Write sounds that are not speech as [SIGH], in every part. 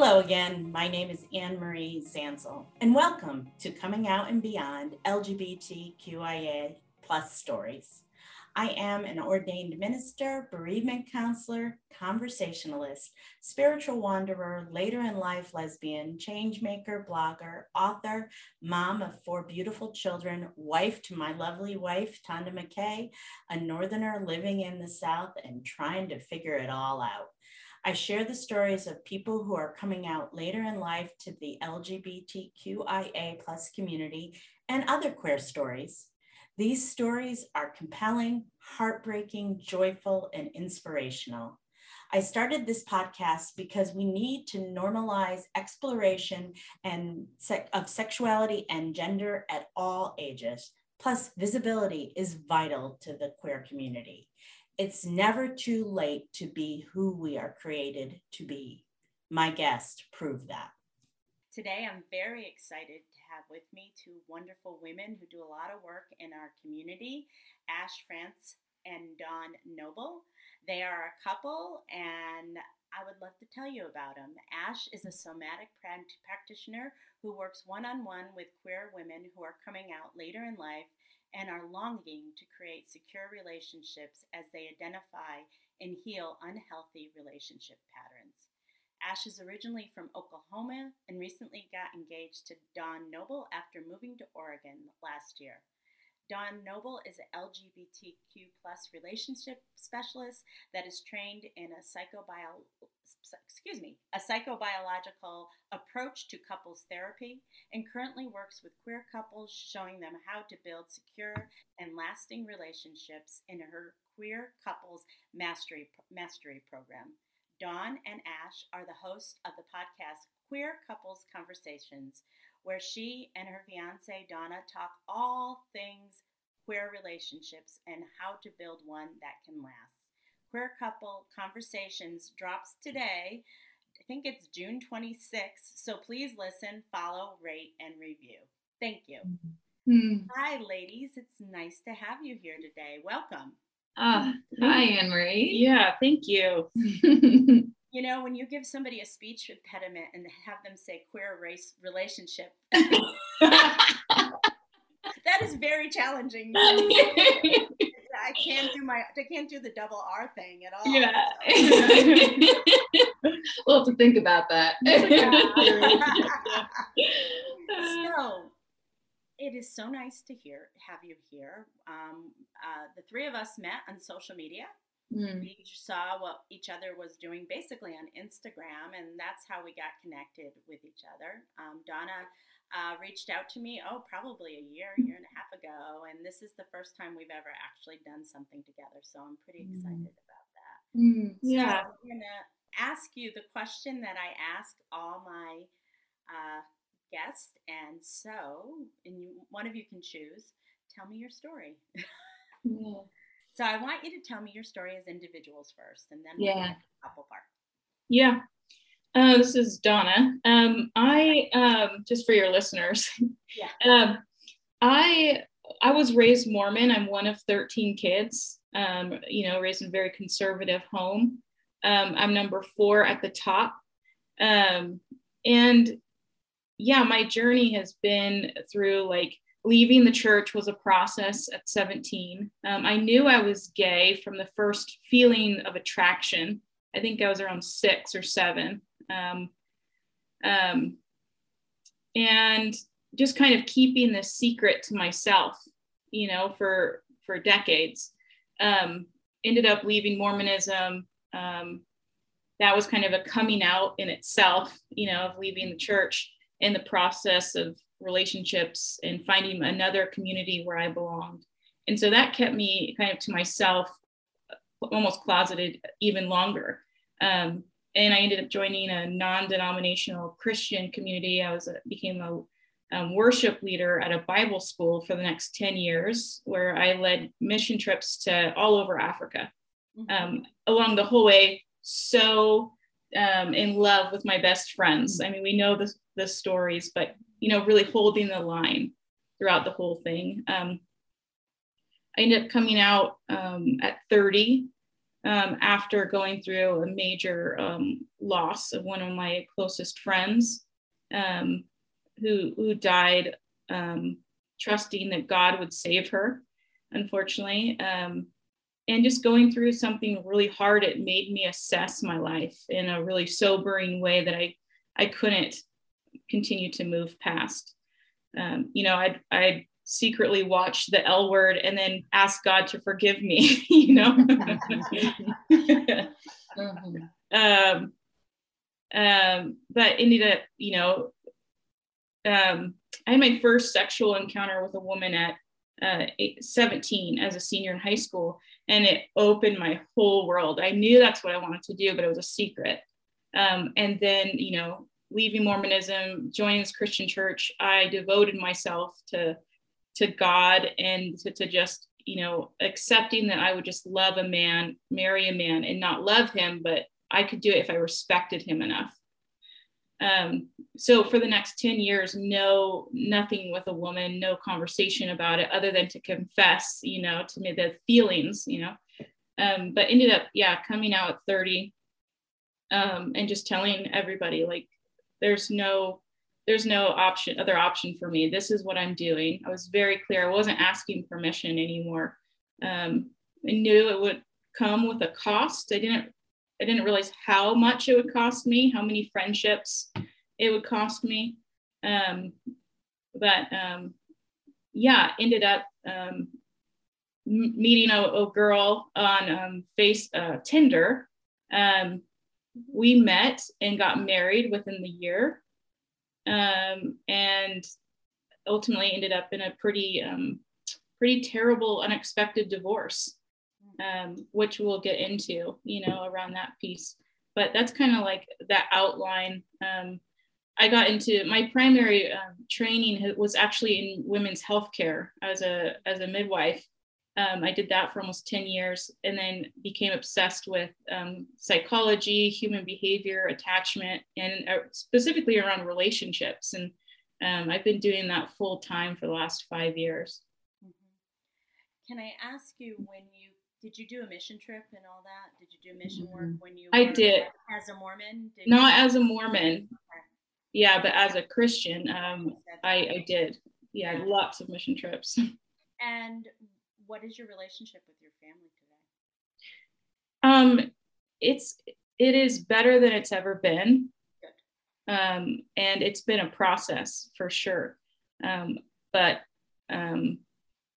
Hello again. My name is Anne Marie Zanzal, and welcome to Coming Out and Beyond LGBTQIA plus stories. I am an ordained minister, bereavement counselor, conversationalist, spiritual wanderer, later in life lesbian, change maker, blogger, author, mom of four beautiful children, wife to my lovely wife, Tonda McKay, a northerner living in the South and trying to figure it all out. I share the stories of people who are coming out later in life to the LGBTQIA plus community and other queer stories. These stories are compelling, heartbreaking, joyful, and inspirational. I started this podcast because we need to normalize exploration and se- of sexuality and gender at all ages. Plus, visibility is vital to the queer community. It's never too late to be who we are created to be. My guest proved that. Today, I'm very excited to have with me two wonderful women who do a lot of work in our community Ash France and Dawn Noble. They are a couple, and I would love to tell you about them. Ash is a somatic practitioner who works one on one with queer women who are coming out later in life and are longing to create secure relationships as they identify and heal unhealthy relationship patterns. Ash is originally from Oklahoma and recently got engaged to Dawn Noble after moving to Oregon last year. Dawn Noble is an LGBTQ plus relationship specialist that is trained in a psychobio excuse me, a psychobiological approach to couples therapy and currently works with queer couples showing them how to build secure and lasting relationships in her queer couples mastery mastery program. Dawn and Ash are the hosts of the podcast Queer Couples Conversations, where she and her fiance Dawna talk all things queer relationships and how to build one that can last. Queer Couple Conversations drops today. I think it's June 26th. So please listen, follow, rate, and review. Thank you. Mm-hmm. Hi, ladies. It's nice to have you here today. Welcome. [LAUGHS] Uh, hi, Anne Marie. Yeah, thank you. [LAUGHS] you know, when you give somebody a speech impediment and have them say queer race relationship, [LAUGHS] that is very challenging. I can't do my I can't do the double R thing at all. Yeah. we'll have to think about that. so it is so nice to hear have you here. Um, uh, the three of us met on social media. Mm. We saw what each other was doing basically on Instagram, and that's how we got connected with each other. Um, Dawna uh, reached out to me, oh, probably a year, year and a half ago. And this is the first time we've ever actually done something together. So I'm pretty mm. excited about that. Mm, yeah. So I'm going to ask you the question that I ask all my uh, guests. And so, and you, one of you can choose, tell me your story. yeah. So I want you to tell me your story as individuals first, and then we'll yeah. couple part. Yeah. Uh, this is Dawna. Um, I um, just for your listeners. Yeah. [LAUGHS] Um, I I was raised Mormon. I'm one of 13 kids. Um, you know, raised in a very conservative home. Um, I'm number four at the top. Um, and yeah, my journey has been through like leaving the church was a process at 17. Um, I knew I was gay from the first feeling of attraction. I think I was around six or seven. Um, um, and just kind of keeping this secret to myself, you know, for for decades. Um, ended up leaving Mormonism. Um, that was kind of a coming out in itself, you know, of leaving the church in the process of relationships and finding another community where I belonged. And so that kept me kind of to myself, almost closeted even longer. Um, and I ended up joining a non-denominational Christian community. I was a, became a um, worship leader at a Bible school for the next 10 years, where I led mission trips to all over Africa. Mm-hmm. Um, along the whole way, so um, in love with my best friends. I mean, we know the, the stories, but you know, really holding the line throughout the whole thing. Um, I ended up coming out um, at 30 um, after going through a major um, loss of one of my closest friends um, who, who died um, trusting that God would save her, unfortunately. Um, and just going through something really hard, it made me assess my life in a really sobering way that I, I couldn't continue to move past. Um, you know, I'd, I'd secretly watch the L word and then ask God to forgive me, [LAUGHS] you know? [LAUGHS] um, um, but ended up, you know, um, I had my first sexual encounter with a woman at uh, 17 as a senior in high school, and it opened my whole world. I knew that's what I wanted to do, but it was a secret. Um, and then, you know, leaving Mormonism, joining this Christian church, I devoted myself to to God and to, to just, you know, accepting that I would just love a man, marry a man, and not love him, but I could do it if I respected him enough. Um, so for the next 10 years, no, nothing with a woman, no conversation about it other than to confess, you know, to me the feelings, you know. Um, but ended up, yeah, coming out at 30 um, and just telling everybody like there's no there's no option other option for me. This is what i'm doing. I was very clear. I wasn't asking permission anymore. Um, i knew it would come with a cost. I didn't i didn't realize how much it would cost me how many friendships it would cost me. Um, but um, yeah ended up um, meeting a, a, girl on um, face uh, tinder. Um, we met and got married within the year. Um, and ultimately ended up in a pretty pretty terrible unexpected divorce um, which we'll get into you know around that piece but that's kind of like that outline um, i got into my primary um, training was actually in women's healthcare as a as a midwife um, I did that for almost 10 years and then became obsessed with um, psychology, human behavior, attachment, and uh, specifically around relationships. And um, I've been doing that full time for the last five years. Mm-hmm. Can I ask you when you did you do a mission trip and all that? Did you do mission work mm-hmm. when you I did as a Mormon? Did Not you? as a Mormon. Okay. Yeah, but as a Christian, um, I, I did. Yeah, yeah, lots of mission trips. [LAUGHS] And what is your relationship with your family today? Um, it's it is better than it's ever been. Good. Um, and it's been a process for sure. Um, but um,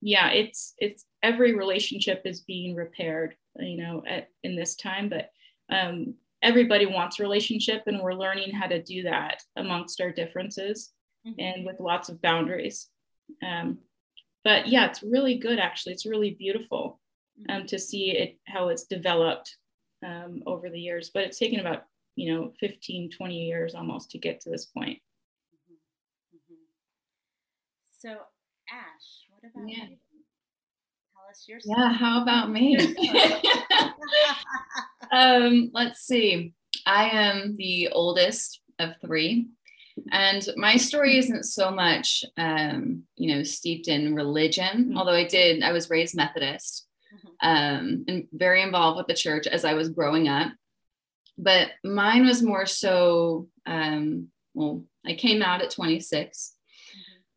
yeah, it's it's every relationship is being repaired, you know, at, in this time. But um, everybody wants relationship, and we're learning how to do that amongst our differences mm-hmm. and with lots of boundaries. Um, but yeah, it's really good actually. It's really beautiful um, to see it how it's developed um, over the years. But it's taken about you know 15, 20 years almost to get to this point. Mm-hmm. Mm-hmm. So Ash, what about yeah. you? Us. Yeah, how about me? [LAUGHS] [LAUGHS] um, let's see. I am the oldest of three. And my story isn't so much, um, you know, steeped in religion, mm-hmm. although I did, I was raised Methodist mm-hmm. um, and very involved with the church as I was growing up. But mine was more so, um, well, I came out at 26.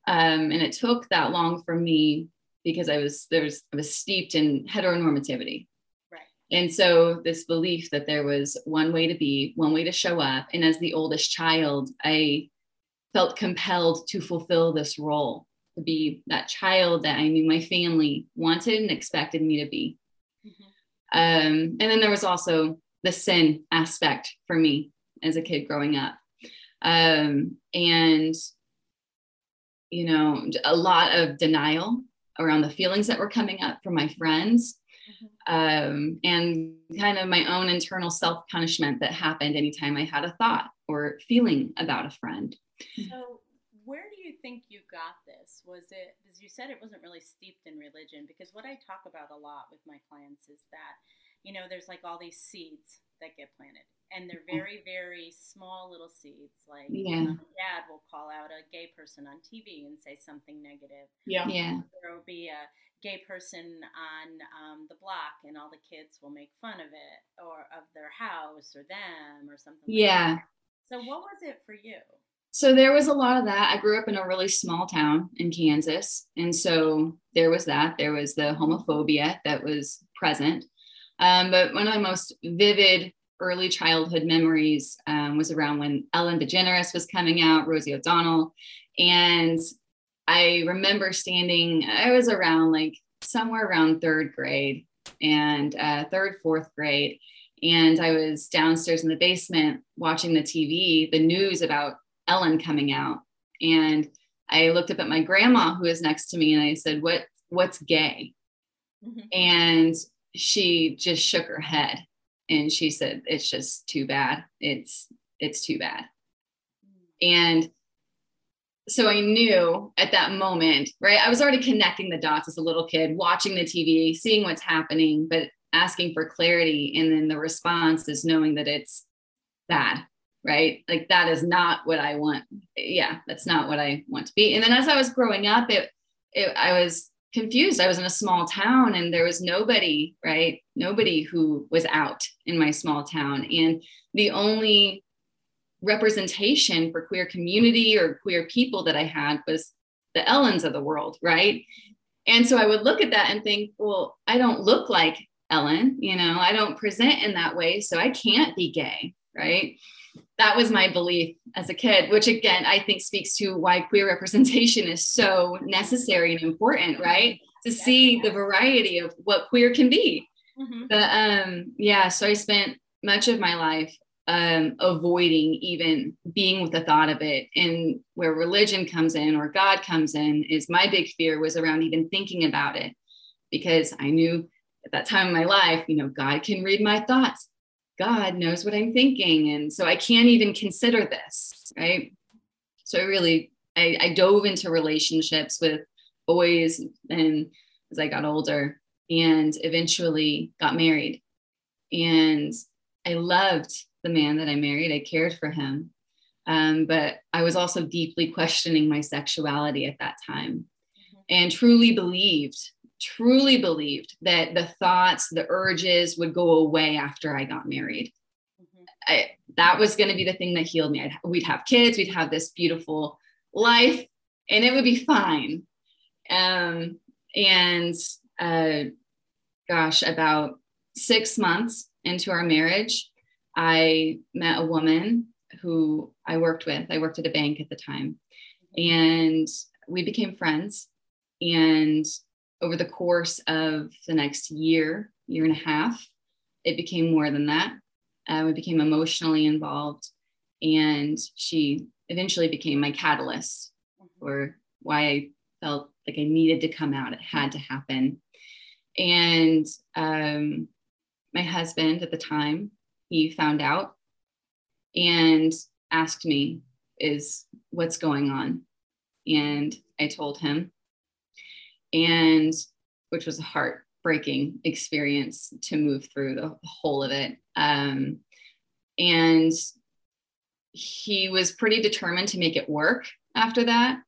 Mm-hmm. Um, and it took that long for me because I was, there's, I was steeped in heteronormativity. Right. And so, this belief that there was one way to be, one way to show up. And as the oldest child, I felt compelled to fulfill this role, to be that child that I knew my family wanted and expected me to be. Mm-hmm. Um, and then there was also the sin aspect for me as a kid growing up. Um, and, you know, a lot of denial around the feelings that were coming up from my friends um, and kind of my own internal self punishment that happened anytime I had a thought or feeling about a friend. So, where do you think you got this? Was it, as you said, it wasn't really steeped in religion? Because what I talk about a lot with my clients is that, you know, there's like all these seeds that get planted. and they're very very small little seeds like yeah dad will call out a gay person on tv and say something negative yeah yeah there will be a gay person on um, the block and all the kids will make fun of it or of their house or them or something yeah like so what was it for you so there was a lot of that. I grew up in a really small town in Kansas. And so there was that. There was the homophobia that was present. Um, but one of the most vivid early childhood memories um, was around when Ellen DeGeneres was coming out, Rosie O'Donnell. And I remember standing, I was around like somewhere around third grade and uh, third, fourth grade. And I was downstairs in the basement watching the TV, the news about Ellen coming out. And I looked up at my grandma who was next to me and I said, What what's gay? Mm-hmm. And she just shook her head and she said, It's just too bad. It's it's too bad. And so I knew at that moment, right? I was already connecting the dots as a little kid, watching the TV, seeing what's happening, but asking for clarity. And then the response is knowing that it's bad right like that is not what i want yeah that's not what i want to be and then as i was growing up it, it i was confused. I was in a small town and there was nobody right? Nobody who was out in my small town. And the only representation for queer community or queer people that i had was the ellens of the world right? And so i would look at that and think well i don't look like ellen you know? I don't present in that way so i can't be gay right that was my belief as a kid, which again, I think speaks to why queer representation is so necessary and important, right? To see the variety of what queer can be. Mm-hmm. But um, yeah, so I spent much of my life um, avoiding even being with the thought of it. And where religion comes in or God comes in is my big fear was around even thinking about it because I knew at that time in my life, you know, God can read my thoughts. God knows what I'm thinking. And so I can't even consider this. Right. So I really, I, I dove into relationships with boys and as I got older and eventually got married. And I loved the man that I married. I cared for him. Um, but I was also deeply questioning my sexuality at that time mm-hmm. and truly believed truly believed that the thoughts, the urges would go away after I got married. Mm-hmm. I, that was going to be the thing that healed me. I'd, we'd have kids, we'd have this beautiful life, and it would be fine. Um, and uh, gosh, about six months into our marriage, I met a woman who I worked with. I worked at a bank at the time, mm-hmm. and we became friends. And over the course of the next year, year and a half, it became more than that. Uh, we became emotionally involved, and she eventually became my catalyst for why I felt like I needed to come out. It had to happen. And um, my husband at the time, he found out and asked me, Is what's going on? And I told him and which was a heartbreaking experience to move through the whole of it. Um, and he was pretty determined to make it work after that,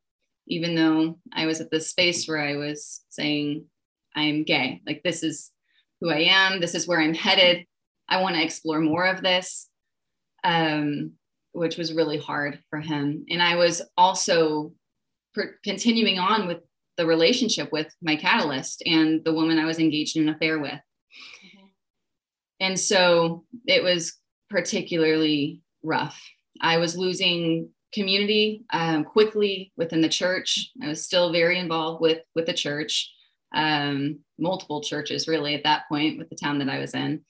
even though I was at this space where I was saying, I'm gay. Like, this is who I am. This is where I'm headed. I want to explore more of this, um, which was really hard for him. And I was also per- continuing on with the relationship with my catalyst and the woman I was engaged in an affair with. Mm-hmm. And so it was particularly rough. I was losing community um, quickly within the church. I was still very involved with with the church, um, multiple churches really at that point with the town that I was in,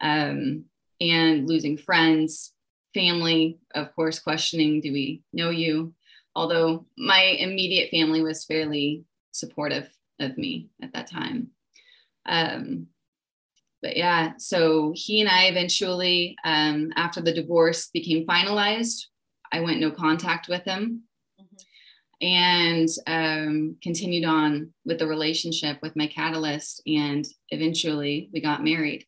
um, and losing friends, family, of course, questioning, do we know you? Although my immediate family was fairly supportive of me at that time. Um, but yeah, so he and I eventually, um, after the divorce became finalized, I went no contact with him mm-hmm. and um, continued on with the relationship with my catalyst. And eventually we got married.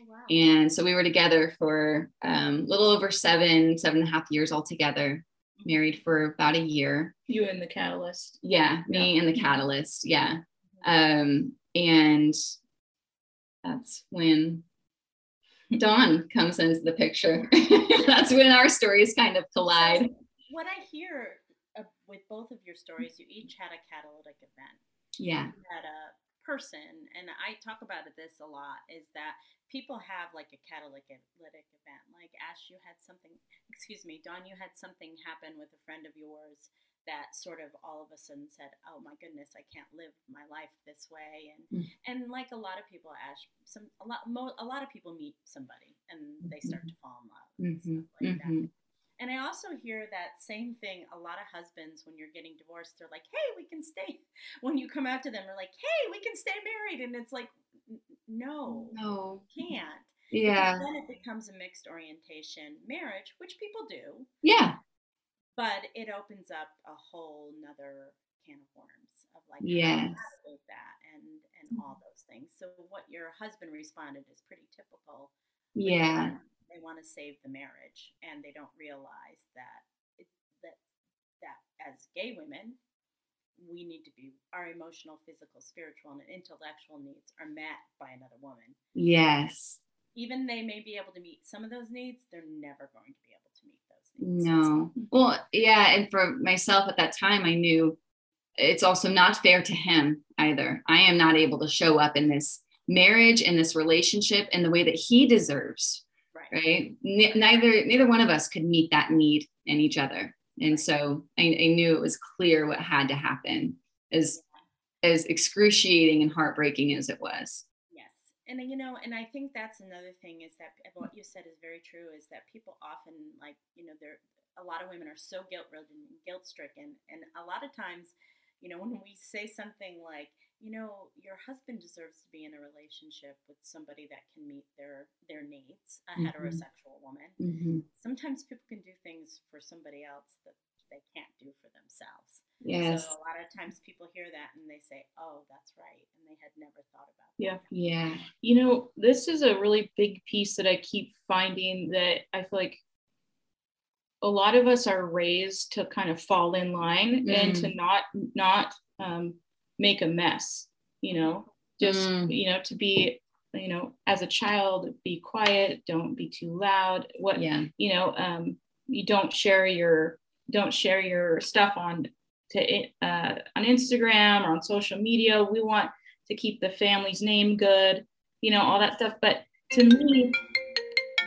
Oh, wow. And so we were together for um, a little over seven, seven and a half years altogether, married for about a year. You and the catalyst. Yeah, me and the catalyst. Yeah. Um, and that's when Dawn comes into the picture. [LAUGHS] that's when our stories kind of collide. What I hear uh, with both of your stories, you each had a catalytic event. Yeah. You had a person, and I talk about this a lot, is that people have like a catalytic event. Like Ash, you had something, excuse me, Dawn, you had something happen with a friend of yours that sort of all of a sudden said, "Oh my goodness, I can't live my life this way." And mm. and like a lot of people, Ash, some a lot mo- a lot of people meet somebody and they start to fall in love and mm-hmm. stuff like mm-hmm. that. And I also hear that same thing. A lot of husbands, when you're getting divorced, they're like, "Hey, we can stay." [LAUGHS] When you come out to them, they're like, "Hey, we can stay married," and it's like, "No, no, can't." Yeah. Because then it becomes a mixed orientation marriage, which people do. Yeah. But it opens up a whole nother can of worms of like yes. that and and all mm-hmm. those things. So what your husband responded is pretty typical. Yeah they want to save the marriage and they don't realize that it, that that as gay women we need to be our emotional physical spiritual and intellectual needs are met by another woman. Yes. Even they may be able to meet some of those needs they're never going to be able to meet those needs. No. Well yeah and for myself at that time i knew it's also not fair to him either. I am not able to show up in this marriage in this relationship in the way that he deserves right? N- neither neither one of us could meet that need in each other, and so I, I knew it was clear what had to happen, as as excruciating and heartbreaking as it was. Yes, and you know, and I think that's another thing is that eh, what you said is very true. Is that people often like you know, there a lot of women are so guilt ridden, guilt stricken, and a lot of times, you know, when we say something like you know, your husband deserves to be in a relationship with somebody that can meet their their needs, a mm-hmm. heterosexual woman. Mm-hmm. Sometimes people can do things for somebody else that they can't do for themselves. Yes. So a lot of times people hear that and they say, "Oh, that's right," and they had never thought about yeah. that. Yeah. You know, this is a really big piece that I keep finding that I feel like a lot of us are raised to kind of fall in line mm. and to mm. not not um, make a mess you know? Just mm. you know to be you know as a child be quiet don't be too loud. What yeah. you know um you don't share your don't share your stuff on to uh, on instagram or on social media. We want to keep the family's name good you know all that stuff. But to me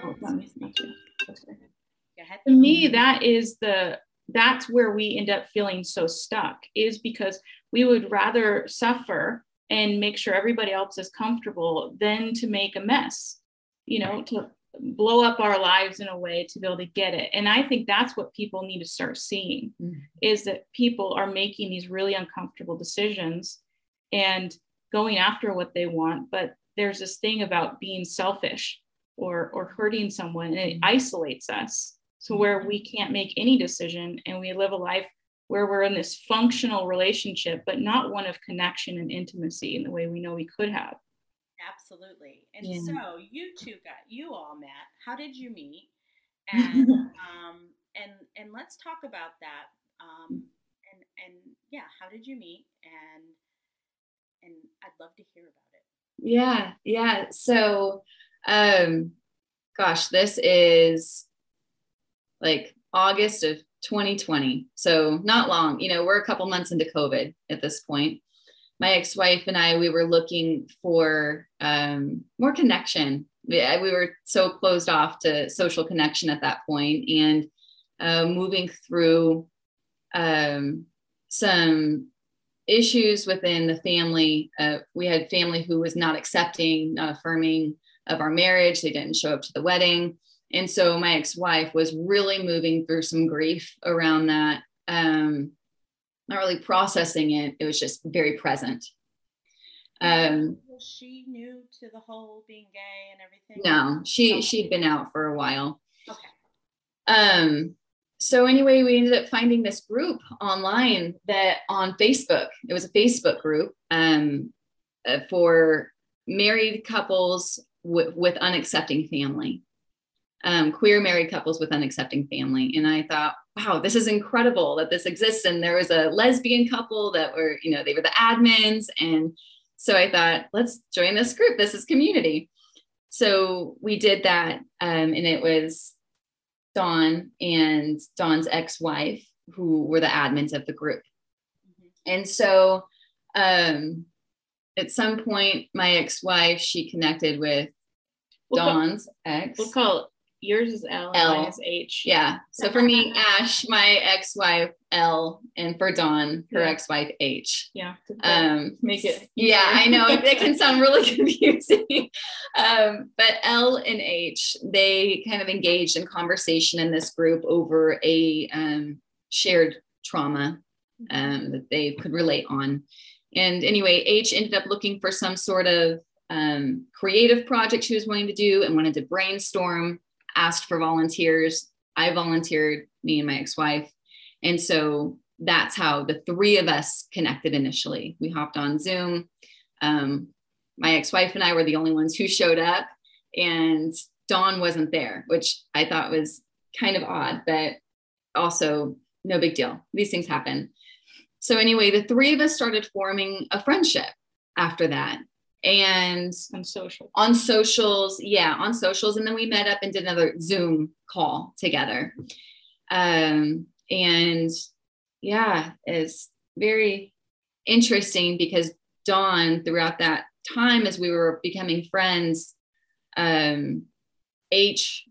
oh, not me, not to me that is the that's where we end up feeling so stuck is because we would rather suffer and make sure everybody else is comfortable than to make a mess, you know, to blow up our lives in a way to be able to get it. And I think that's what people need to start seeing mm-hmm. is that people are making these really uncomfortable decisions and going after what they want. But there's this thing about being selfish or or hurting someone and it isolates us. to where we can't make any decision and we live a life where we're in this functional relationship, but not one of connection and intimacy in the way we know we could have. Absolutely. And yeah. so you two got you all met. How did you meet? [LAUGHS] And um and and let's talk about that. Um and and yeah, how did you meet? And and I'd love to hear about it. Yeah, yeah. So um gosh, this is like August of 2020. So not long, you know, we're a couple months into COVID at this point. My ex-wife and I, we were looking for um, more connection. We, we were so closed off to social connection at that point, and uh, moving through um, some issues within the family. Uh, we had family who was not accepting, not affirming of our marriage. They didn't show up to the wedding. And so my ex-wife was really moving through some grief around that. Um, not really processing it. It was just very present. Um, was she new to the whole being gay and everything? No, she she'd been out for a while. Okay. Um. So anyway, we ended up finding this group online that on Facebook. It was a Facebook group um, uh, for married couples w- with unaccepting family, um, queer married couples with unaccepting family. And I thought, wow, this is incredible that this exists. And there was a lesbian couple that were, you know, they were the admins. And so I thought, let's join this group. This is community. So we did that. Um, and it was Dawn and Dawn's ex wife who were the admins of the group. Mm-hmm. And so um, at some point, my ex wife, she connected with we'll Dawn's call, ex. We'll call yours is L, L. mine is H. Yeah. So for me, [LAUGHS] Ash, my ex-wife L, and for Dawn, her yeah. ex-wife H. Yeah. Um, make it. [LAUGHS] Yeah, I know it can sound really [LAUGHS] confusing. um, but L and H, they kind of engaged in conversation in this group over a um, shared trauma um, that they could relate on. And anyway, H ended up looking for some sort of um, creative project she was wanting to do and wanted to brainstorm asked for volunteers. I volunteered, me and my ex wife. And so that's how the three of us connected initially. We hopped on Zoom. Um, my ex wife and I were the only ones who showed up, and Dawn wasn't there, which I thought was kind of odd, but also no big deal. These things happen. So, anyway, the three of us started forming a friendship after that and on social. on socials yeah on socials. And then we met up and did another zoom call together. Um and yeah it's very interesting because dawn throughout that time as we were becoming friends um h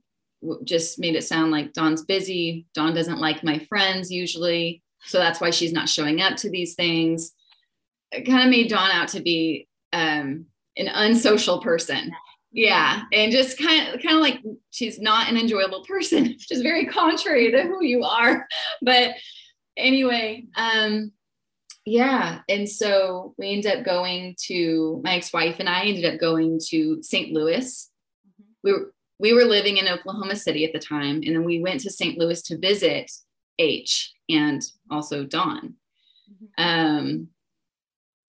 just made it sound like dawn's busy. Dawn doesn't like my friends usually. So that's why she's not showing up to these things. It kind of made dawn out to be um, an unsocial person. Yeah, and just kind of kind of like she's not an enjoyable person, [LAUGHS] which is very contrary to who you are. [LAUGHS] But anyway, um, yeah, and so we ended up going to my ex-wife and I ended up going to St. Louis. Mm-hmm. We were we were living in Oklahoma City at the time, and then we went to St. Louis to visit H and also Dawn. Mm-hmm. Um,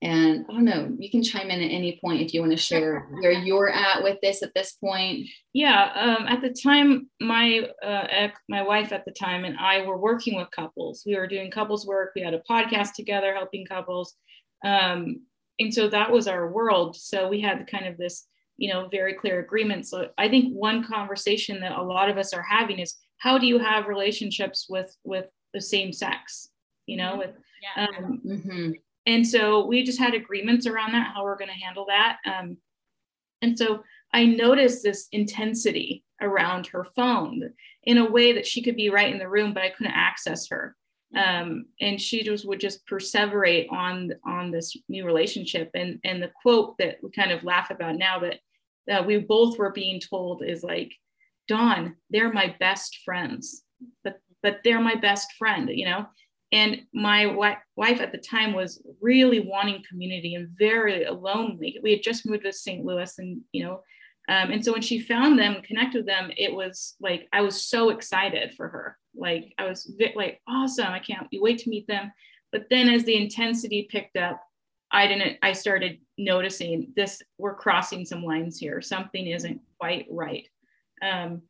and I don't know, you can chime in at any point if you want to share where you're at with this at this point. Yeah, um, at the time, my uh, ex, my wife at the time and I were working with couples. We were doing couples work. We had a podcast together, helping couples, um, and so that was our world. So we had kind of this, you know, very clear agreement. So I think one conversation that a lot of us are having is how do you have relationships with with the same sex? You know, with yeah. um, mm-hmm and so we just had agreements around that, how we're going to handle that. Um, and so I noticed this intensity around her phone in a way that she could be right in the room, but I couldn't access her. Um, and she just would just perseverate on on this new relationship. And and the quote that we kind of laugh about now that we both were being told is like, Dawn, they're my best friends, but but they're my best friend, you know. And my wife at the time was really wanting community and very lonely. We had just moved to St. Louis, and you know, um, and so when she found them, connected with them, it was like I was so excited for her. Like I was like awesome. I can't wait to meet them. But then as the intensity picked up, I didn't. I started noticing this. We're crossing some lines here. Something isn't quite right. Um,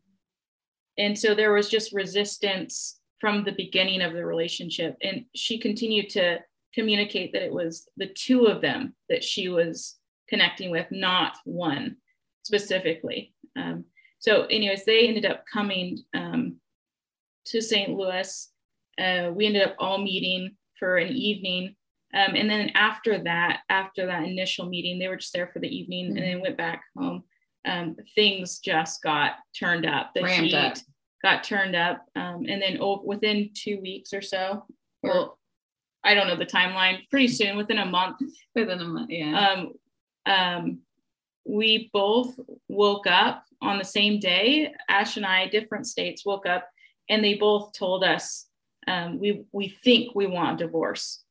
and so there was just resistance from the beginning of the relationship. And she continued to communicate that it was the two of them that she was connecting with, not one specifically. Um, so, anyways, they ended up coming um, to St. Louis. Uh, we ended up all meeting for an evening. Um, and then after that, after that initial meeting, they were just there for the evening mm-hmm. and then went back home. Um, things just got turned up. The Ramped heat, up got turned up. Um, and then oh, within two weeks or so, well, I don't know the timeline, pretty soon, within a month. Within a month, yeah. Um, um, we both woke up on the same day. Ash and I, different states, woke up and they both told us um, we, we think we want a divorce.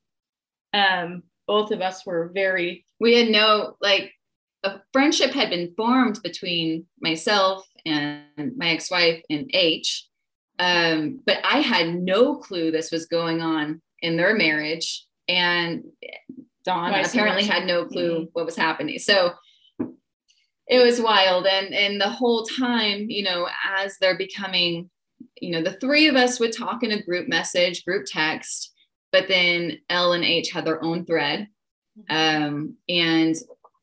Um, both of us were very. We had no, like, a friendship had been formed between myself and my ex-wife and H. Um, but I had no clue this was going on in their marriage. And Dawn apparently had no clue mm-hmm. what was happening. So it was wild and and the whole time you know as they're becoming you know the three of us would talk in a group message group text but then l and h had their own thread Mm-hmm. um and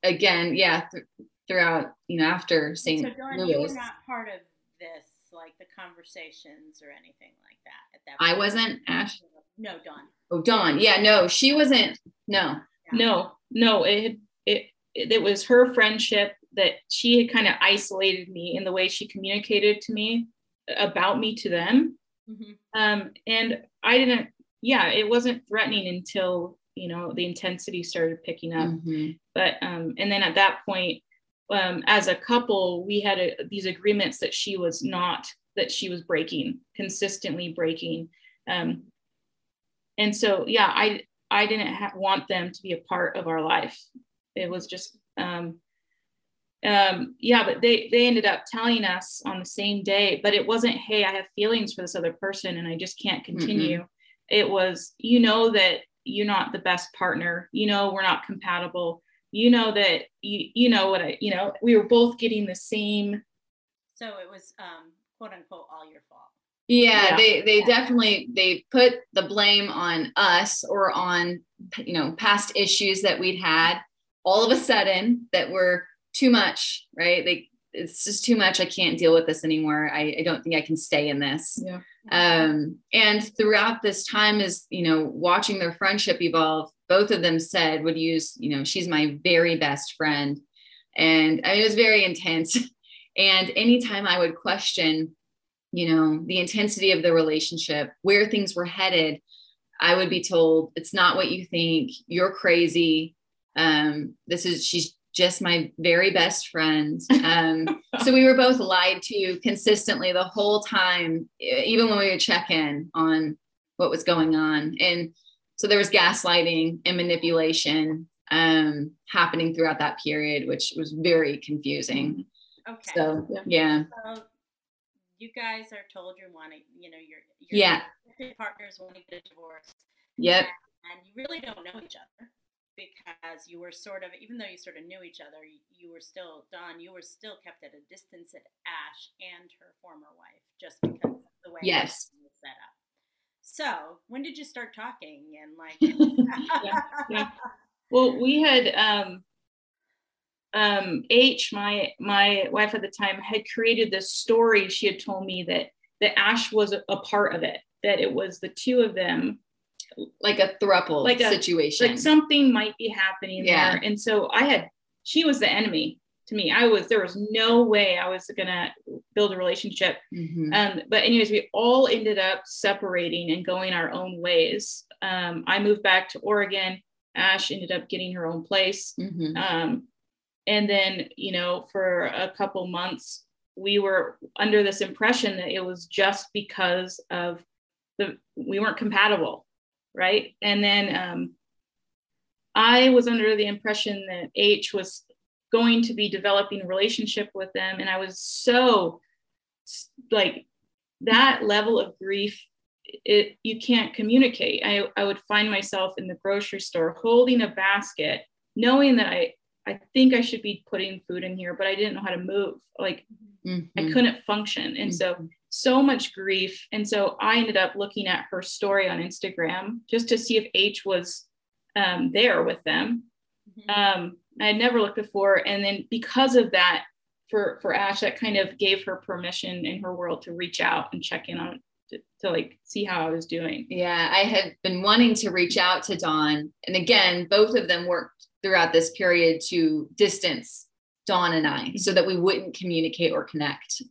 again yeah th- throughout you know after st So Dawn, you were not part of this, like the conversations or anything like that at that. i wasn't ash No, Dawn. oh dawn yeah no she wasn't no No, no, it had it it, it was her friendship that she had kind of isolated me in the way she communicated to me about me to them. Mhm. Um, and I didn't, yeah, it wasn't threatening until you know the intensity started picking up. Mhm. But um, and then at that point, um, as a couple, we had a, these agreements that she was not that she was breaking consistently breaking. Um, and so yeah, I I didn't ha- want them to be a part of our life. It was just um, um, yeah, but they they ended up telling us on the same day. But it wasn't hey, I have feelings for this other person and I just can't continue. It was you know that you're not the best partner. You know we're not compatible. You know that you you know what I you know we were both getting the same. So it was um, quote unquote all your fault. yeah, Yeah. they they definitely they put the blame on us or on you know past issues that we'd had all of a sudden that were too much right they it's just too much. I can't deal with this anymore. I, I don't think i can stay in this. Yeah. um, and throughout this time is you know watching their friendship evolve both of them said would use you know she's my very best friend. And I mean, it was very intense. [LAUGHS] And anytime i would question you know the intensity of the relationship where things were headed i would be told it's not what you think. You're crazy. Um, this is she's just my very best friend. Um, [LAUGHS] so we were both lied to consistently the whole time even when we would check in on what was going on. And so there was gaslighting and manipulation um, happening throughout that period which was very confusing. Okay. so Yeah. yeah. So you guys are told you want to, you know, your your Yeah. respective partners want to get a divorce, yep. And you really don't know each other because you were sort of, even though you sort of knew each other, you, you were still Dawn You were still kept at a distance at Ash and her former wife, just because of the way Yes. was set up. So when did you start talking and like? [LAUGHS] yeah. Well, we had um, um, H, my my wife at the time, had created this story. She had told me that that Ash was a, a part of it. That it was the two of them. Like a thruple Like a- situation Like something might be happening Yeah. there. And so I had. She was the enemy to me. I was. There was no way I was gonna build a relationship. Mhm. Um, but anyways, we all ended up separating and going our own ways. Um, I moved back to Oregon. Ash ended up getting her own place. Mhm. Um, and then, you know, for a couple months, we were under this impression that it was just because of the we weren't compatible, right? And then um, I was under the impression that H was going to be developing a relationship with them, and I was so like that level of grief. It you can't communicate. I I would find myself in the grocery store holding a basket, knowing that I I think I should be putting food in here, but I didn't know how to move. Like I Mhm. couldn't function. And so, so much grief. And so I ended up looking at her story on Instagram just to see if H was um, there with them. Mhm. Um, I had never looked before. And then because of that, for, for Ash, that kind of gave her permission in her world to reach out and check in on to, to like see how I was doing. Yeah, I had been wanting to reach out to Dawn. And again, both of them worked throughout this period to distance Dawn and I so that we wouldn't communicate or connect.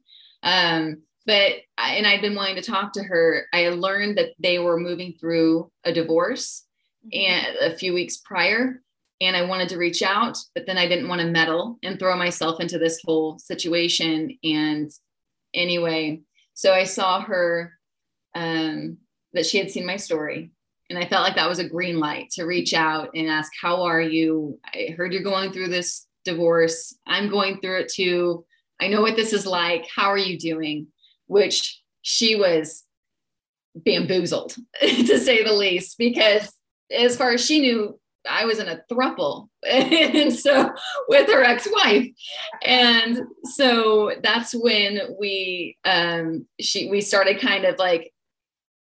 Um, but and I'd been wanting to talk to her. I learned that they were moving through a divorce and a few weeks prior and I wanted to reach out, but then I didn't want to meddle and throw myself into this whole situation. And anyway, so I saw her um, that she had seen my story, and I felt like that was a green light to reach out and ask, "How are you? I heard you're going through this divorce. I'm going through it too. I know what this is like. How are you doing?" Which she was bamboozled, [LAUGHS] to say the least, because as far as she knew, I was in a thruple, [LAUGHS] and so with her ex-wife, and so that's when we um she we started kind of like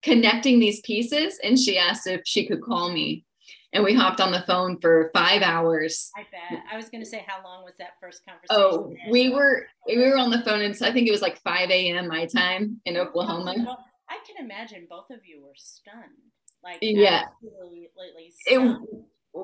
connecting these pieces, and she asked if she could call me, and we hopped on the phone for five hours. I bet. I was going to say, how long was that first conversation? Oh, we were we were on the phone, and so I think it was like five a.m. my time in Oklahoma. I can imagine both of you were stunned. Like yeah, it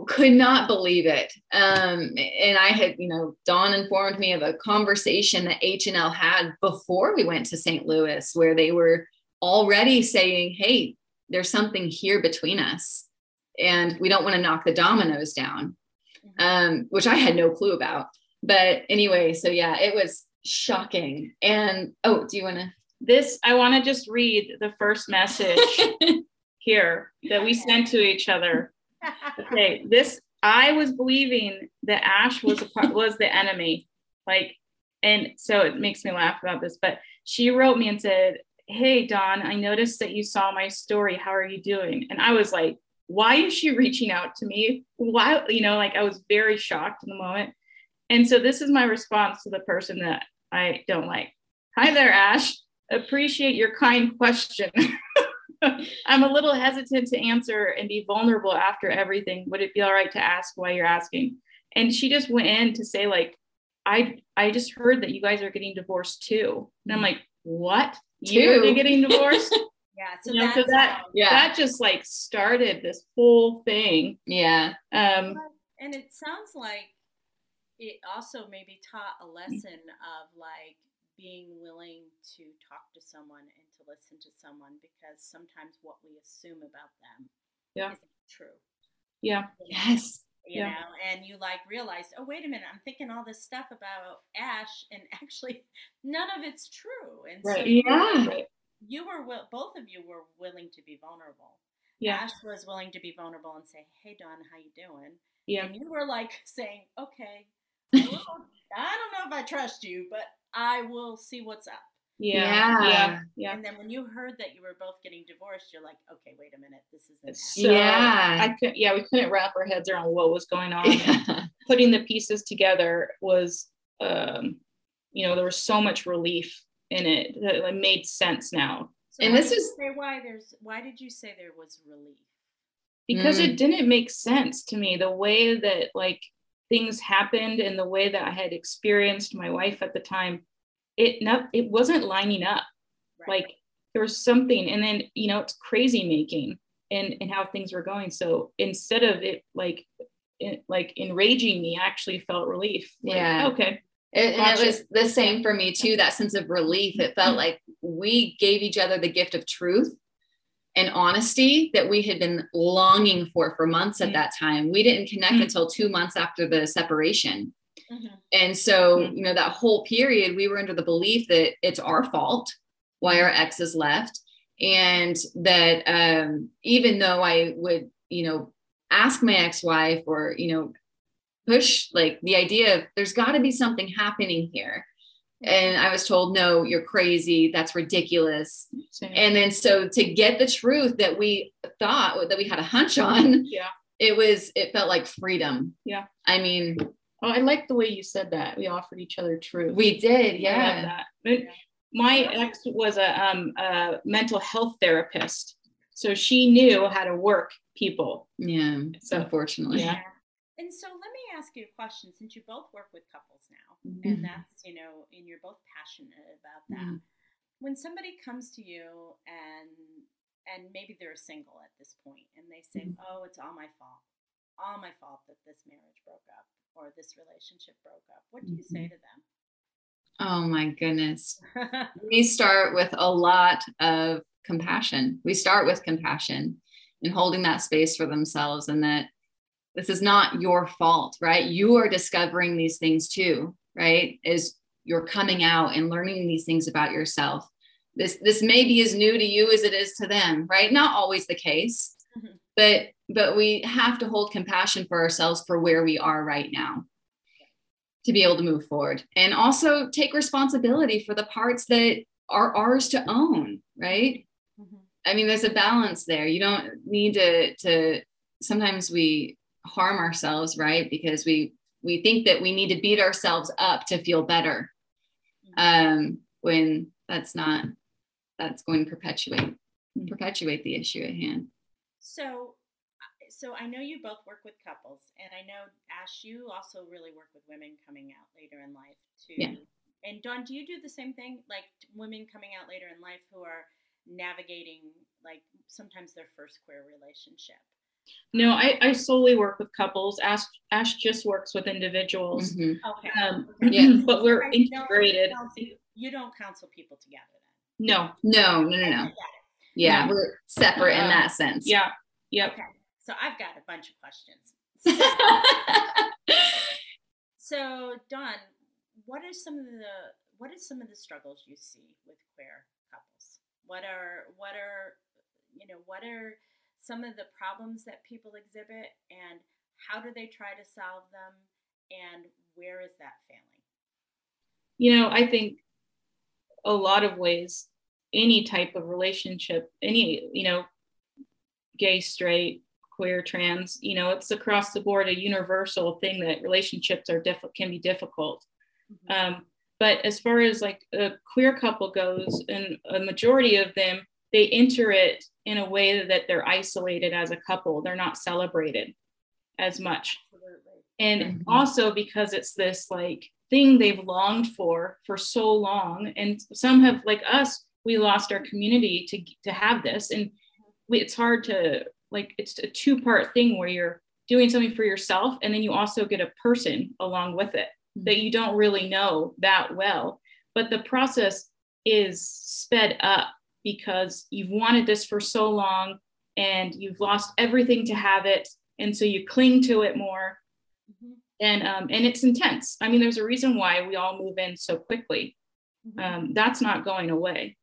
could not believe it. Um, and I had, you know, Dawn informed me of a conversation that H and L had before we went to St. Louis, where they were already saying, "Hey, there's something here between us." And we don't want to knock the dominoes down, um, which I had no clue about. But anyway, so yeah, it was shocking. And oh, do you want to? This, I want to just read the first message [LAUGHS] here that we sent to each other. Okay, this, I was believing that Ash was a part, was the enemy. Like, and so it makes me laugh about this, but she wrote me and said, Hey, Dawn, I noticed that you saw my story. How are you doing? And I was like, why is she reaching out to me? Why, you know, like I was very shocked in the moment. And so this is my response to the person that I don't like. Hi there, Ash. Appreciate your kind question. [LAUGHS] I'm a little hesitant to answer and be vulnerable after everything. Would it be all right to ask why you're asking? And she just went in to say, like, I I just heard that you guys are getting divorced too. And I'm like, what? You're getting divorced? [LAUGHS] Yeah. So, you know, so that how, yeah. that just like started this whole thing. Yeah. Um and it sounds like it also maybe taught a lesson of like being willing to talk to someone and to listen to someone because sometimes what we assume about them yeah. isn't true. Yeah. Yes. You yeah. know, and you like realized, oh, wait a minute, I'm thinking all this stuff about Ash, and [LAUGHS] actually none of it's true. And right. so yeah you were both of you were willing to be vulnerable. Yeah. Ash was willing to be vulnerable and say, "Hey, Dawn, how you doing?" Yeah. And you were like saying, "Okay, I don't know [LAUGHS] if I trust you, but I will see what's up." Yeah. yeah. Yeah. And then when you heard that you were both getting divorced, you're like, okay, wait a minute, this isn't. So, yeah. I could. Yeah, we couldn't wrap our heads around what was going on. Yeah. Putting the pieces together was, um, you know, there was so much relief in it that like made sense now. So and this is say why there's why did you say there was relief? Because mm. it didn't make sense to me the way that like things happened and the way that I had experienced my wife at the time. It not it wasn't lining up. Right. Like there was something, and then you know it's crazy making and and how things were going. So instead of it like it, like enraging me, I actually felt relief. Like, yeah. Okay. It, and it was the same for me too, that sense of relief. It felt like we gave each other the gift of truth and honesty that we had been longing for for months at mm-hmm. that time. We didn't connect mm-hmm. until two months after the separation. Mm-hmm. And so, mm-hmm. you know, that whole period, we were under the belief that it's our fault why our ex is left. And that um, even though I would, you know, ask my ex wife or, you know, push like the idea of there's got to be something happening here. And i was told no you're crazy that's ridiculous. Same. and then so to get the truth that we thought that we had a hunch on yeah. it was it felt like freedom. Yeah. I mean oh i like the way you said that. We offered each other truth. We did yeah. my ex was a, um, a mental health therapist. So she knew how to work people. Yeah so unfortunately. yeah. And so let me ask you a question since you both work with couples now, mm-hmm. and that's, you know, and you're both passionate about that. Mm-hmm. When somebody comes to you and and maybe they're single at this point and they say, mm-hmm. "Oh, it's all my fault. All my fault that this marriage broke up or this relationship broke up." What do you say mm-hmm. to them? Oh my goodness. [LAUGHS] we start with a lot of compassion. We start with compassion and holding that space for themselves and that this is not your fault, right? You are discovering these things too, right? is you're coming out and learning these things about yourself. This this may be as new to you as it is to them, right? Not always the case, mm-hmm. but but we have to hold compassion for ourselves for where we are right now to be able to move forward and also take responsibility for the parts that are ours to own, right? Mm-hmm. I mean, there's a balance there. You don't need to to sometimes we harm ourselves, right? Because we we think that we need to beat ourselves up to feel better. Um, when that's not that's going to perpetuate perpetuate the issue at hand. So so I know you both work with couples, and I know Ash, you also really work with women coming out later in life too. Yeah. And Dawn, do you do the same thing, like women coming out later in life who are navigating like sometimes their first queer relationship? No, I, I solely work with couples. Ash Ash just works with individuals. Mhm. Okay. Um, [CLEARS THROAT] Yeah. [CLEARS THROAT] but we're Right, you don't integrated. counsel- You don't counsel people together then? No, No, no, no, no. I it. Yeah, No. we're separate in Uh, that sense. yeah, yep. Okay. So I've got a bunch of questions. [LAUGHS] So Dawn, what are some of the what are some of the struggles you see with queer couples? What are what are you know what are some of the problems that people exhibit and how do they try to solve them and where is that failing? You know, I think a lot of ways, any type of relationship, any, you know, gay, straight, queer, trans, you know, it's across the board a universal thing that relationships are diff- can be difficult. Um, but as far as like a queer couple goes, and a majority of them, they enter it in a way that they're isolated as a couple. They're not celebrated as much. Absolutely. And Mhm. also because it's this like thing they've longed for for so long. And some have, like us, we lost our community to, to have this. And we, it's hard to, like, it's a two part thing where you're doing something for yourself and then you also get a person along with it that you don't really know that well. But the process is sped up because you've wanted this for so long and you've lost everything to have it. And so you cling to it more. Mhm. And, um, and it's intense. I mean, there's a reason why we all move in so quickly. Mhm. Um, that's not going away.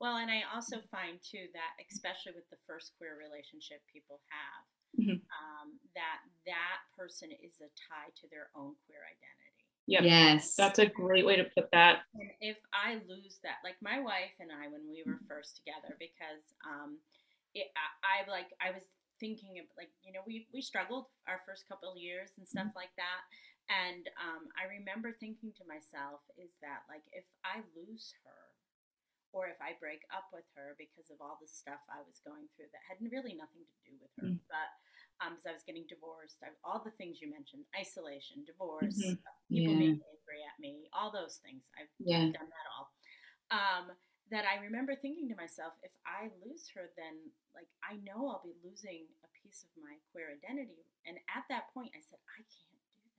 Well, and I also find too that, especially with the first queer relationship people have, Mhm. um, that that person is a tie to their own queer identity. Yep. Yes. That's a great way to put that. And if I lose that, like my wife and I, when we were first together, because um, it, I, I like I was thinking of like you know we we struggled our first couple of years and stuff like that, and um, I remember thinking to myself, is that like if I lose her, or if I break up with her because of all the stuff I was going through that had really nothing to do with her, Mm. but um, because I was getting divorced, I, all the things you mentioned, isolation, divorce, Mhm. uh, people Yeah. being angry at me, all those things. I've Yeah. done that all. Um, that I remember thinking to myself, if I lose her, then like I know I'll be losing a piece of my queer identity. And at that point, I said, I can't do that.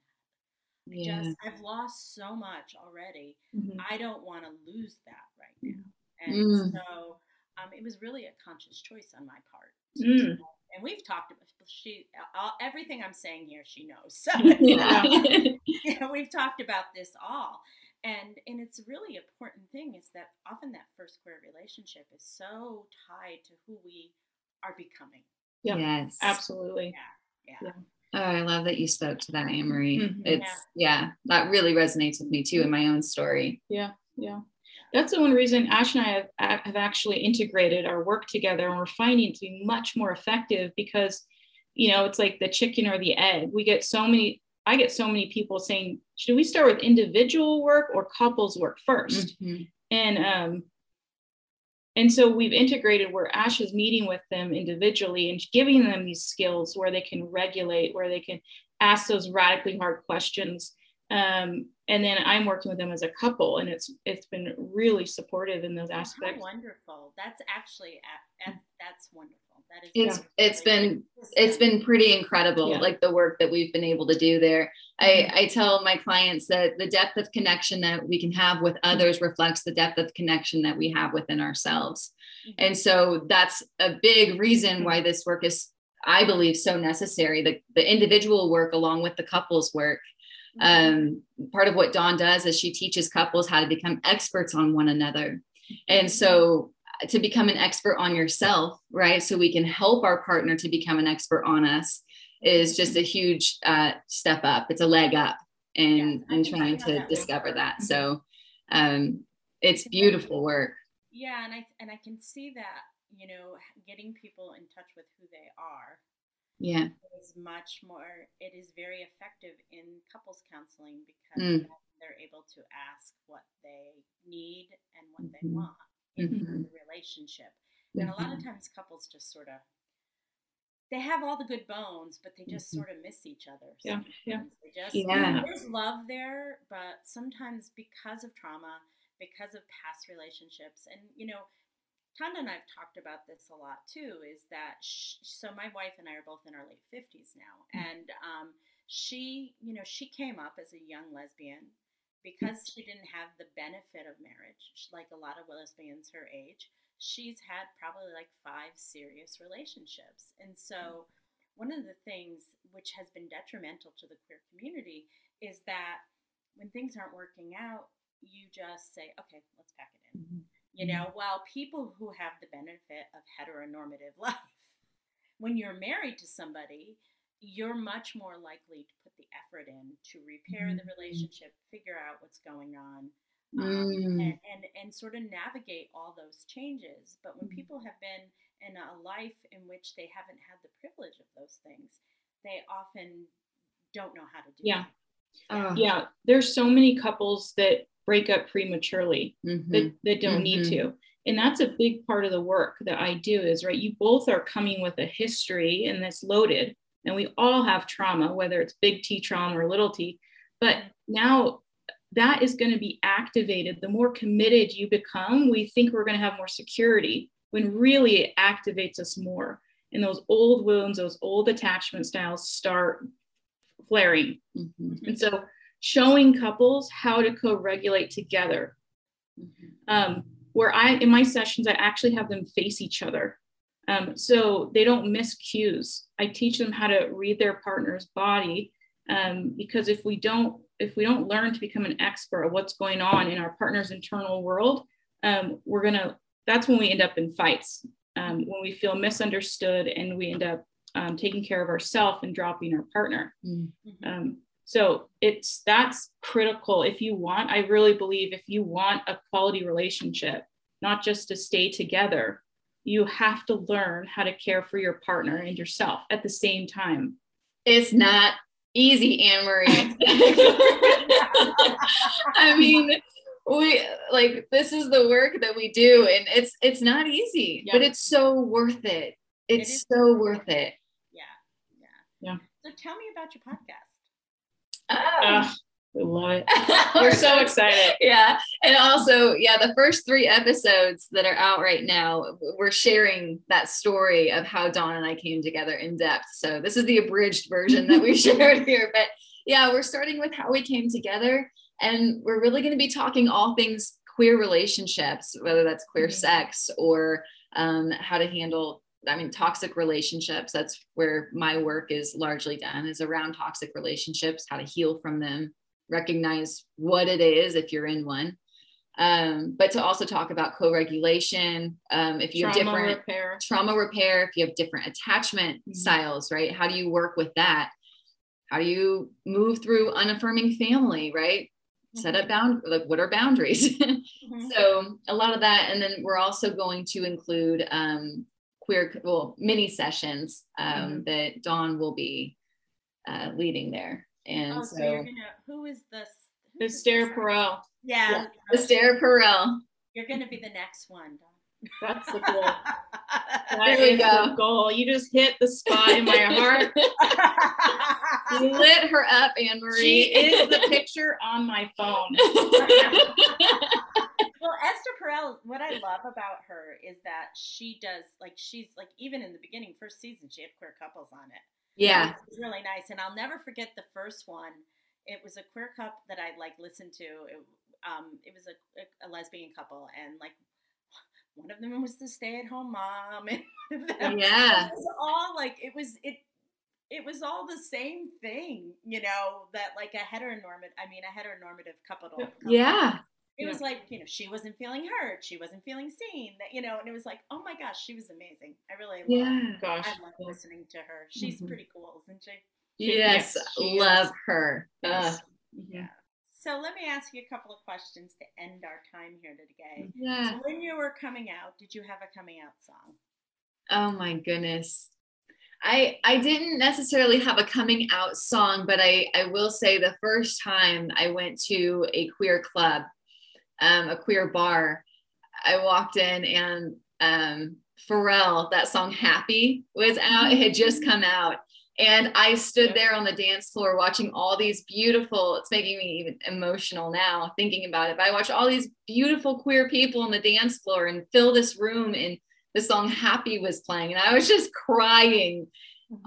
I Yeah. just I've lost so much already. Mhm. I don't want to lose that right now. And Mm. so um, it was really a conscious choice on my part. Mm. And we've talked about she all, everything I'm saying here. She knows. [LAUGHS] So [LAUGHS] Yeah. [LAUGHS] you know, we've talked about this all. And and it's a really important thing is that often that first queer relationship is so tied to who we are becoming. Yeah. Yes. Absolutely. Yeah. Yeah. Oh, I love that you spoke to that, Anne Marie. Mhm. It's yeah, that really resonates with me too in my own story. Yeah, yeah. That's the one reason Ash and I have, have actually integrated our work together, and we're finding it to be much more effective because, you know, it's like the chicken or the egg. We get so many. I get so many people saying, "Should we start with individual work or couples work 1st Mhm. And um, and so we've integrated where Ash is meeting with them individually and giving them these skills where they can regulate, where they can ask those radically hard questions. Um, and then I'm working with them as a couple, and it's it's been really supportive in those How aspects. wonderful. That's actually a- a- that's wonderful. That is It's really it's been it's been pretty incredible Yeah. like the work that we've been able to do there I, mm-hmm. I tell my clients that the depth of connection that we can have with others reflects the depth of connection that we have within ourselves mm-hmm. and so that's a big reason why mm-hmm. this work is i believe so necessary the, the individual work along with the couples work um, part of what dawn does is she teaches couples how to become experts on one another. And so uh, to become an expert on yourself right so we can help our partner to become an expert on us is just a huge uh, step up. It's a leg up and Yes, I in can see trying to that discover work. that. So um, it's beautiful work. Yeah, and I and I can see that you know getting people in touch with who they are, Yeah. is much more, it is very effective in couples counseling because Mm. they're able to ask what they need and what they Mhm. want in Mhm. the relationship. And a lot of Mhm. times couples just sort of, they have all the good bones, but they just Mhm. sort of miss each other. Yeah, yeah. They just, Yeah. There's love there, but sometimes because of trauma, because of past relationships, and you know, Tanda and I've talked about this a lot too. Is that sh so? My wife and I are both in our late fifties now, and um, she, you know, she came up as a young lesbian because she didn't have the benefit of marriage, like a lot of lesbians her age. She's had probably like five serious relationships, and so one of the things which has been detrimental to the queer community is that when things aren't working out, you just say, "Okay, let's pack it in." Mhm. You know, while people who have the benefit of heteronormative [LAUGHS] life, when you're married to somebody, you're much more likely to put the effort in to repair the Mhm. relationship, figure out what's going on, um, Mm. and, and and sort of navigate all those changes. But when Mhm. people have been in a life in which they haven't had the privilege of those things, they often don't know how to do Yeah. that. Oh. Yeah, there's so many couples that break up prematurely Mhm. that, that don't need Mhm. to. And that's a big part of the work that I do is right. You both are coming with a history and that's loaded. And we all have trauma, whether it's big T trauma or little t. But now that is going to be activated. The more committed you become, we think we're going to have more security when really it activates us more. And those old wounds, those old attachment styles start flaring. Mhm. And so showing couples how to co-regulate together. Mhm. Um, where I in my sessions, I actually have them face each other. Um, so they don't miss cues. I teach them how to read their partner's body. Um, because if we don't, if we don't learn to become an expert of what's going on in our partner's internal world, um, we're gonna that's when we end up in fights. Um, when we feel misunderstood and we end up um, taking care of ourselves and dropping our partner. Mm. Mhm. Um, so it's that's critical if you want. I really believe if you want a quality relationship, not just to stay together, you have to learn how to care for your partner and yourself at the same time. It's not easy, Anne Marie. [LAUGHS] [LAUGHS] I mean, we like this is the work that we do, and it's it's not easy, but it's so worth it. It's is so worth it. Yeah, yeah, Yeah. So tell me about your podcast. Oh. Ugh, we love it. [LAUGHS] We're so excited. yeah and also yeah the first three episodes that are out right now we're sharing that story of how dawn and i came together in depth so this is the abridged version that we [LAUGHS] shared here but yeah we're starting with how we came together and we're really going to be talking all things queer relationships whether that's queer Mhm. sex or um, how to handle I mean, toxic relationships. That's where my work is largely done, is around toxic relationships, how to heal from them, recognize what it is if you're in one. Um, but to also talk about co-regulation, um, if you have Trauma different repair. trauma repair, if you have different attachment Mhm. styles, right? How do you work with that? How do you move through unaffirming family, right? Set up bound like what are boundaries? [LAUGHS] Mhm. so a lot of that and then we're also going to include um, queer well mini sessions um, that dawn will be uh, leading there and oh, so, so, you're gonna who is this? who's this Esther person? Perel. Yeah, Esther Perel. You're gonna be the next one. Dawn. That's the [LAUGHS] goal. That There we go. the goal. You just hit the spot in my heart. [LAUGHS] you lit her up anne marie She is the picture on my phone. [LAUGHS] well, Esther Perel, what I love about her is that she does like she's like even in the beginning, first season, she had queer couples on it. yeah It's really nice. And I'll never forget the first one. It was a queer couple that I like listened to. It, um, it was a, a, a lesbian couple, and like one of them was the stay-at-home mom, [LAUGHS] and one of them Yeah. it was all like it was it. It was all the same thing, you know, that like a heteronormative, I mean, a heteronormative couple. Couple yeah it was like you know she wasn't feeling heard she wasn't feeling seen that you know and it was like oh my gosh she was amazing i really love, yeah Gosh. i love listening to her she's Mhm. pretty cool isn't she yes Yes, she love is. her Yes. Ugh. yeah so let me ask you a couple of questions to end our time here today yeah so when you were coming out did you have a coming out song Oh my goodness. I I didn't necessarily have a coming out song, but I I will say the first time I went to a queer club, um, a queer bar, I walked in and um, Pharrell, that song "Happy" was out. It had just come out, and I stood there on the dance floor watching all these beautiful. It's making me even emotional now thinking about it. But I watched all these beautiful queer people on the dance floor and fill this room and the song Happy was playing, and I was just crying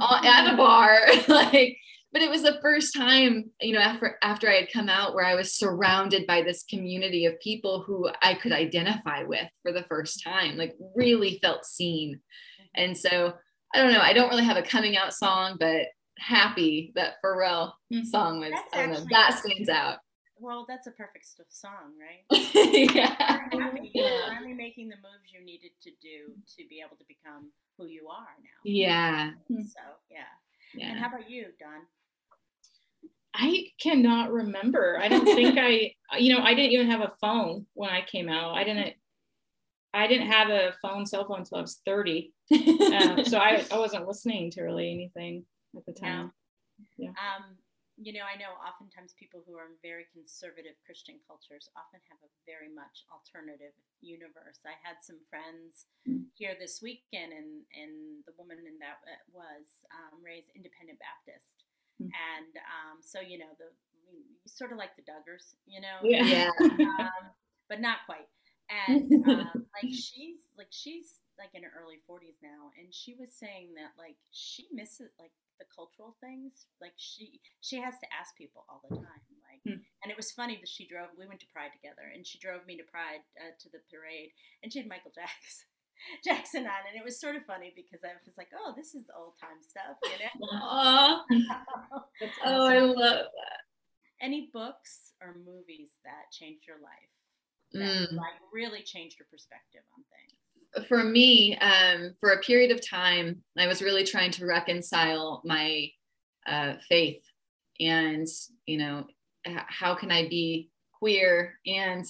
at a bar. [LAUGHS] like, but it was the first time, you know, after after I had come out where I was surrounded by this community of people who I could identify with for the first time, like really felt seen. And so I don't know, I don't really have a coming out song, but happy that Pharrell mm-hmm. song was I don't know, that stands out. Well, that's a perfect song, right? [LAUGHS] yeah. Happy, [LAUGHS] you're finally making the moves you needed to do to be able to become who you are now. Yeah. So yeah. Yeah. And how about you, Dawn? I cannot remember. I don't think I, [LAUGHS] you know, I didn't even have a phone when I came out. I didn't, I didn't have a phone, cell phone until I was 30. [LAUGHS] um, so I, I wasn't [LAUGHS] listening to really anything at the time. Yeah. Um, you know, I know oftentimes people who are in very conservative Christian cultures often have a very much alternative universe. I had some friends mm. here this weekend, and and the woman in that uh, was um, raised Independent Baptist, mm. and um, so you know the sort of like the Duggars, you know, yeah, [LAUGHS] um, but not quite. And [LAUGHS] um, like she's like she's like in her early 40s now, and she was saying that like she misses like the cultural things. Like she she has to ask people all the time. Like, hmm. and it was funny that she drove. We went to Pride together, and she drove me to Pride uh, to the parade, and she had Michael Jackson. [LAUGHS] Jackson on, and it was sort of funny because I was like, "Oh, this is old time stuff," you know. Oh, oh, I love that. Any books or movies that changed your life? That, mm. like really changed your perspective on things for me, um, for a period of time, I was really trying to reconcile my uh, faith and, you know, how can I be queer and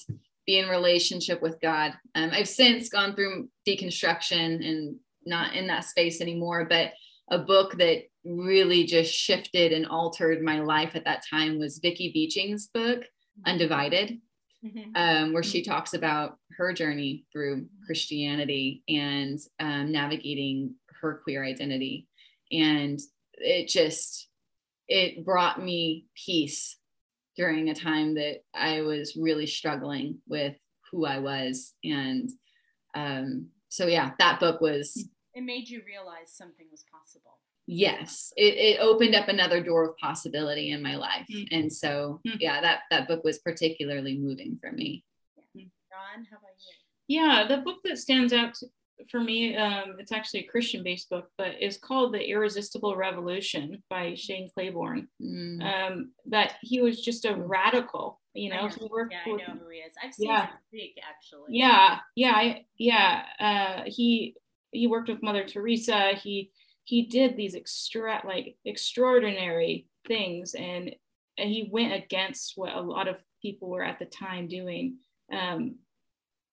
be in relationship with God? Um, I've since gone through deconstruction and not in that space anymore, but a book that really just shifted and altered my life at that time was Vicki Beeching's book, Undivided mm-hmm. um, where she talks about her journey through Christianity and um, navigating her queer identity. And it just, it brought me peace during a time that I was really struggling with who I was. And um, so, yeah, that book was. It made you realize something was possible yes it, it opened up another door of possibility in my life mm-hmm. and so mm-hmm. yeah that that book was particularly moving for me yeah. Ron, how about you yeah the book that stands out to, for me um, it's actually a christian based book but it's called the irresistible revolution by shane claiborne mm. um, that he was just a radical you know, know. He worked yeah, with, I know who he is. I've seen yeah. him speak actually. Yeah, yeah, yeah. Uh, he he worked with Mother Teresa. He he did these extra like extraordinary things and, and he went against what a lot of people were at the time doing. Um,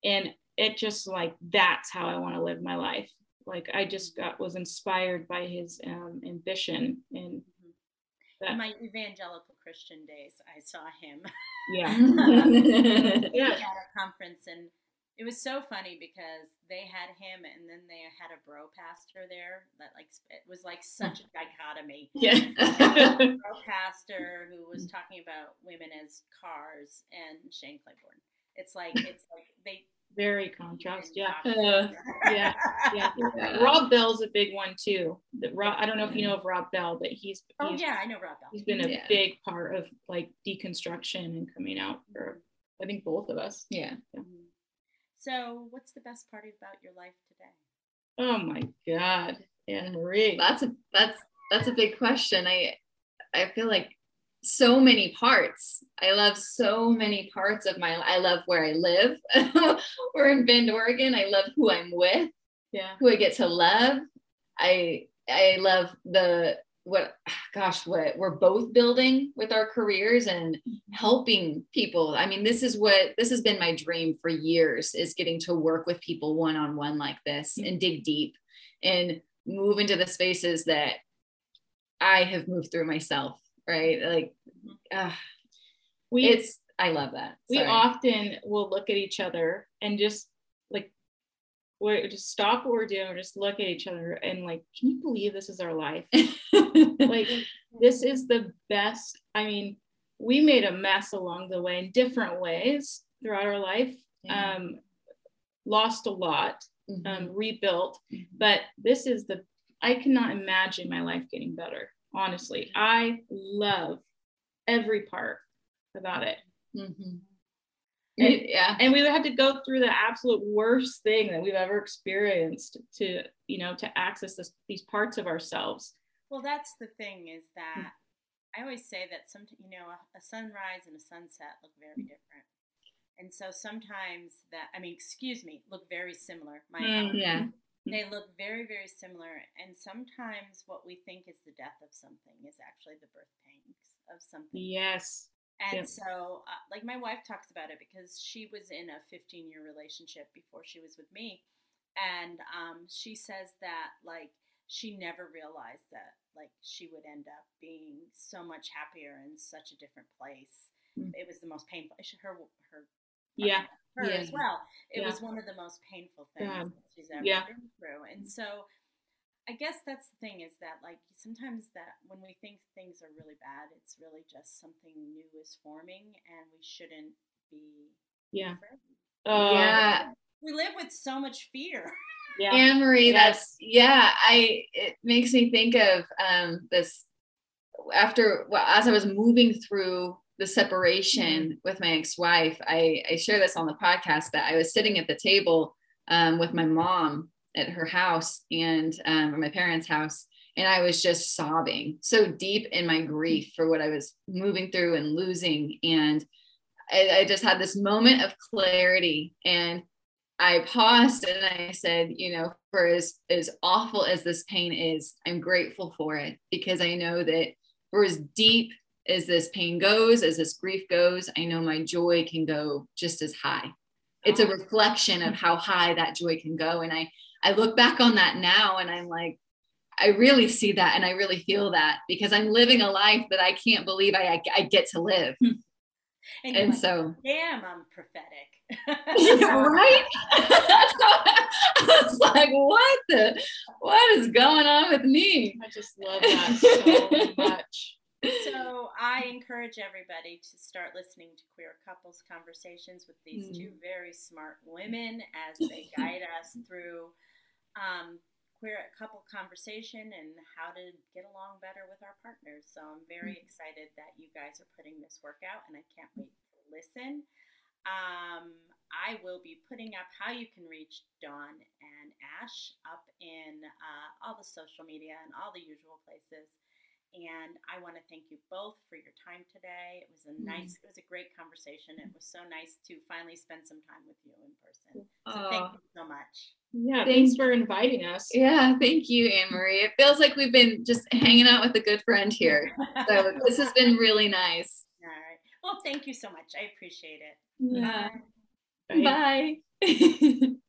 and it just like that's how i want to live my life. Like i just got was inspired by his um, ambition and that, in my evangelical christian days i saw him. Yeah. [LAUGHS] Yeah [LAUGHS] at a conference and it was so funny because they had him and then they had a bro pastor there that like it was like such a dichotomy. Yeah. Bro [LAUGHS] pastor who was mm. talking about women as cars and shane claiborne. It's like [LAUGHS] it's like they very contrast yeah. uh, yeah [LAUGHS] yeah. Rob bell's a big one too. The, rob, i don't know if you know of rob bell but he's, oh he's, yeah i know rob bell. he's been a yeah. big part of like deconstruction and coming out for mm-hmm. i think both of us. Yeah. yeah. Mm-hmm. So, what's the best part about your life today? Oh my God, Anne Marie. That's a that's that's a big question. I I feel like so many parts. I love so many parts of my. I love where I live. [LAUGHS] We're in Bend, Oregon. I love who I'm with. Yeah. Who I get to love. I I love the what gosh what we're both building with our careers and mm-hmm. helping people i mean this is what this has been my dream for years is getting to work with people one on one like this and dig deep and move into the spaces that I have moved through myself, right? Like, uh, we it's I love that. Sorry. We often will look at each other and just we just stop what we're doing, just look at each other and like, can you believe this is our life? [LAUGHS] like this is the best. I mean, we made a mess along the way in different ways throughout our life. Yeah. Um, lost a lot, mm-hmm. um, rebuilt, mm-hmm. but this is the I cannot imagine my life getting better. Honestly, I love every part about it. Mm-hmm. And, yeah, and we had to go through the absolute worst thing that we've ever experienced to, you know, to access this, these parts of ourselves. Well, that's the thing is that I always say that some, you know, a, a sunrise and a sunset look very different. And so sometimes that, I mean, excuse me, look very similar. My mm, yeah. They look very, very similar. And sometimes what we think is the death of something is actually the birth pangs of something. Yes. And yep. so, uh, like, my wife talks about it because she was in a 15 year relationship before she was with me. And um, she says that, like, she never realized that, like, she would end up being so much happier in such a different place. Mm-hmm. It was the most painful. Her, her, yeah, her yeah. as well. It yeah. was one of the most painful things yeah. she's ever been through. And so, I guess that's the thing is that like sometimes that when we think things are really bad, it's really just something new is forming, and we shouldn't be. Yeah. Uh, yeah. We live with so much fear. [LAUGHS] Yeah. Anne Marie, yes. that's yeah. I it makes me think of um this after well, as I was moving through the separation mm-hmm. with my ex-wife. I I share this on the podcast, but I was sitting at the table um, with my mom at her house and um, or my parents' house, and I was just sobbing so deep in my grief for what I was moving through and losing, and I, I just had this moment of clarity and. I paused and I said, you know, for as, as awful as this pain is, I'm grateful for it because I know that for as deep as this pain goes, as this grief goes, I know my joy can go just as high. It's a reflection of how high that joy can go. And I I look back on that now and I'm like, I really see that and I really feel that because I'm living a life that I can't believe I, I, I get to live. Hmm. And, and like, so, damn, I'm prophetic. [LAUGHS] right? [LAUGHS] [LAUGHS] I was like, what the, what is going on with me? I just love that so much. So I encourage everybody to start listening to Queer Couples Conversations with these mm. two very smart women as they guide us through um, queer a couple conversation and how to get along better with our partners. So I'm very mm-hmm. excited that you guys are putting this work out, and I can't wait to listen. Um, I will be putting up how you can reach Dawn and Ash up in uh, all the social media and all the usual places. And I want to thank you both for your time today. It was a mm-hmm. nice, it was a great conversation. It was so nice to finally spend some time with you in person. So uh, thank you so much. Yeah, thanks for inviting us. Yeah, thank you, Anne Marie. It feels like we've been just hanging out with a good friend here. So [LAUGHS] this has been really nice. All right. Well, thank you so much. I appreciate it. Yeah. Bye. Bye. [LAUGHS]